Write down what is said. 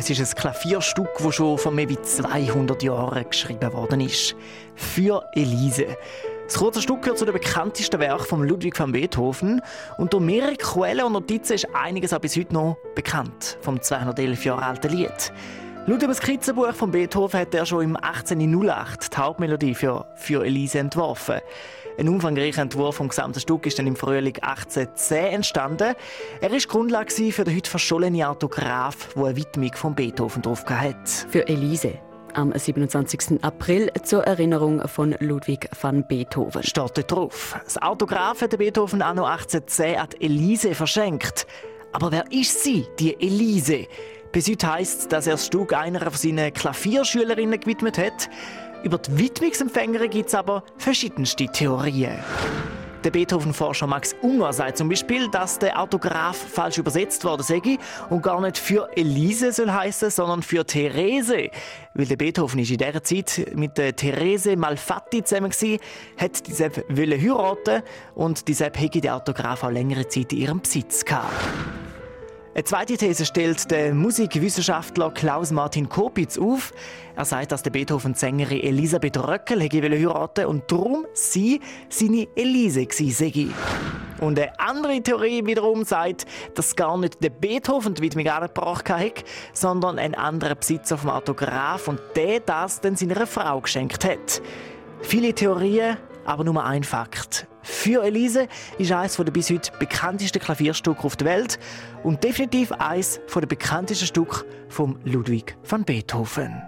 Es ist ein Klavierstück, das schon vor mehr als 200 Jahren geschrieben worden ist. Für Elise. Das kurze Stück gehört zu den bekanntesten Werken von Ludwig van Beethoven. Und durch mehrere Quellen und Notizen ist einiges auch bis heute noch bekannt vom 211 Jahre alten Lied. Laut dem Skizzenbuch von Beethoven hat er schon im 1808 die Hauptmelodie für, für Elise entworfen. Ein umfangreicher Entwurf vom gesamten Stück ist dann im Frühling 1810 entstanden. Er ist Grundlage für den heute verschollenen Autograph, wo eine Widmung von Beethoven drauf hat. Für Elise. Am 27. April zur Erinnerung von Ludwig van Beethoven. Dort drauf. Das Autograph hat Beethoven noch 1810 an Elise verschenkt. Aber wer ist sie, die Elise? Bis heute heisst dass er das Stück einer von seinen Klavierschülerinnen gewidmet hat. Über die Widmungsempfänger gibt es aber verschiedenste Theorien. Der Beethoven-Forscher Max Unger sagt zum Beispiel, dass der Autograph falsch übersetzt worden sei und gar nicht für Elise soll heißen, sondern für Therese. Weil der Beethoven ist in dieser Zeit mit der Therese Malfatti zusammen war, hat die Sepp heiraten und die Sepp hätte den Autograph auch längere Zeit in ihrem Besitz gehabt. Eine zweite These stellt der Musikwissenschaftler Klaus-Martin Kopitz auf. Er sagt, dass der Beethoven-Sängerin Elisabeth Röckel heiraten und darum sie seine Elise sei. Und eine andere Theorie wiederum sagt, dass gar nicht der Beethoven die Widmung angebracht hat, sondern ein anderer Besitzer vom Autograph und der das dann seiner Frau geschenkt hat. Viele Theorien, aber nur ein Fakt. Für Elise ist eines der bis heute bekanntesten Klavierstücke auf der Welt und definitiv eines der bekanntesten Stücke von Ludwig van Beethoven.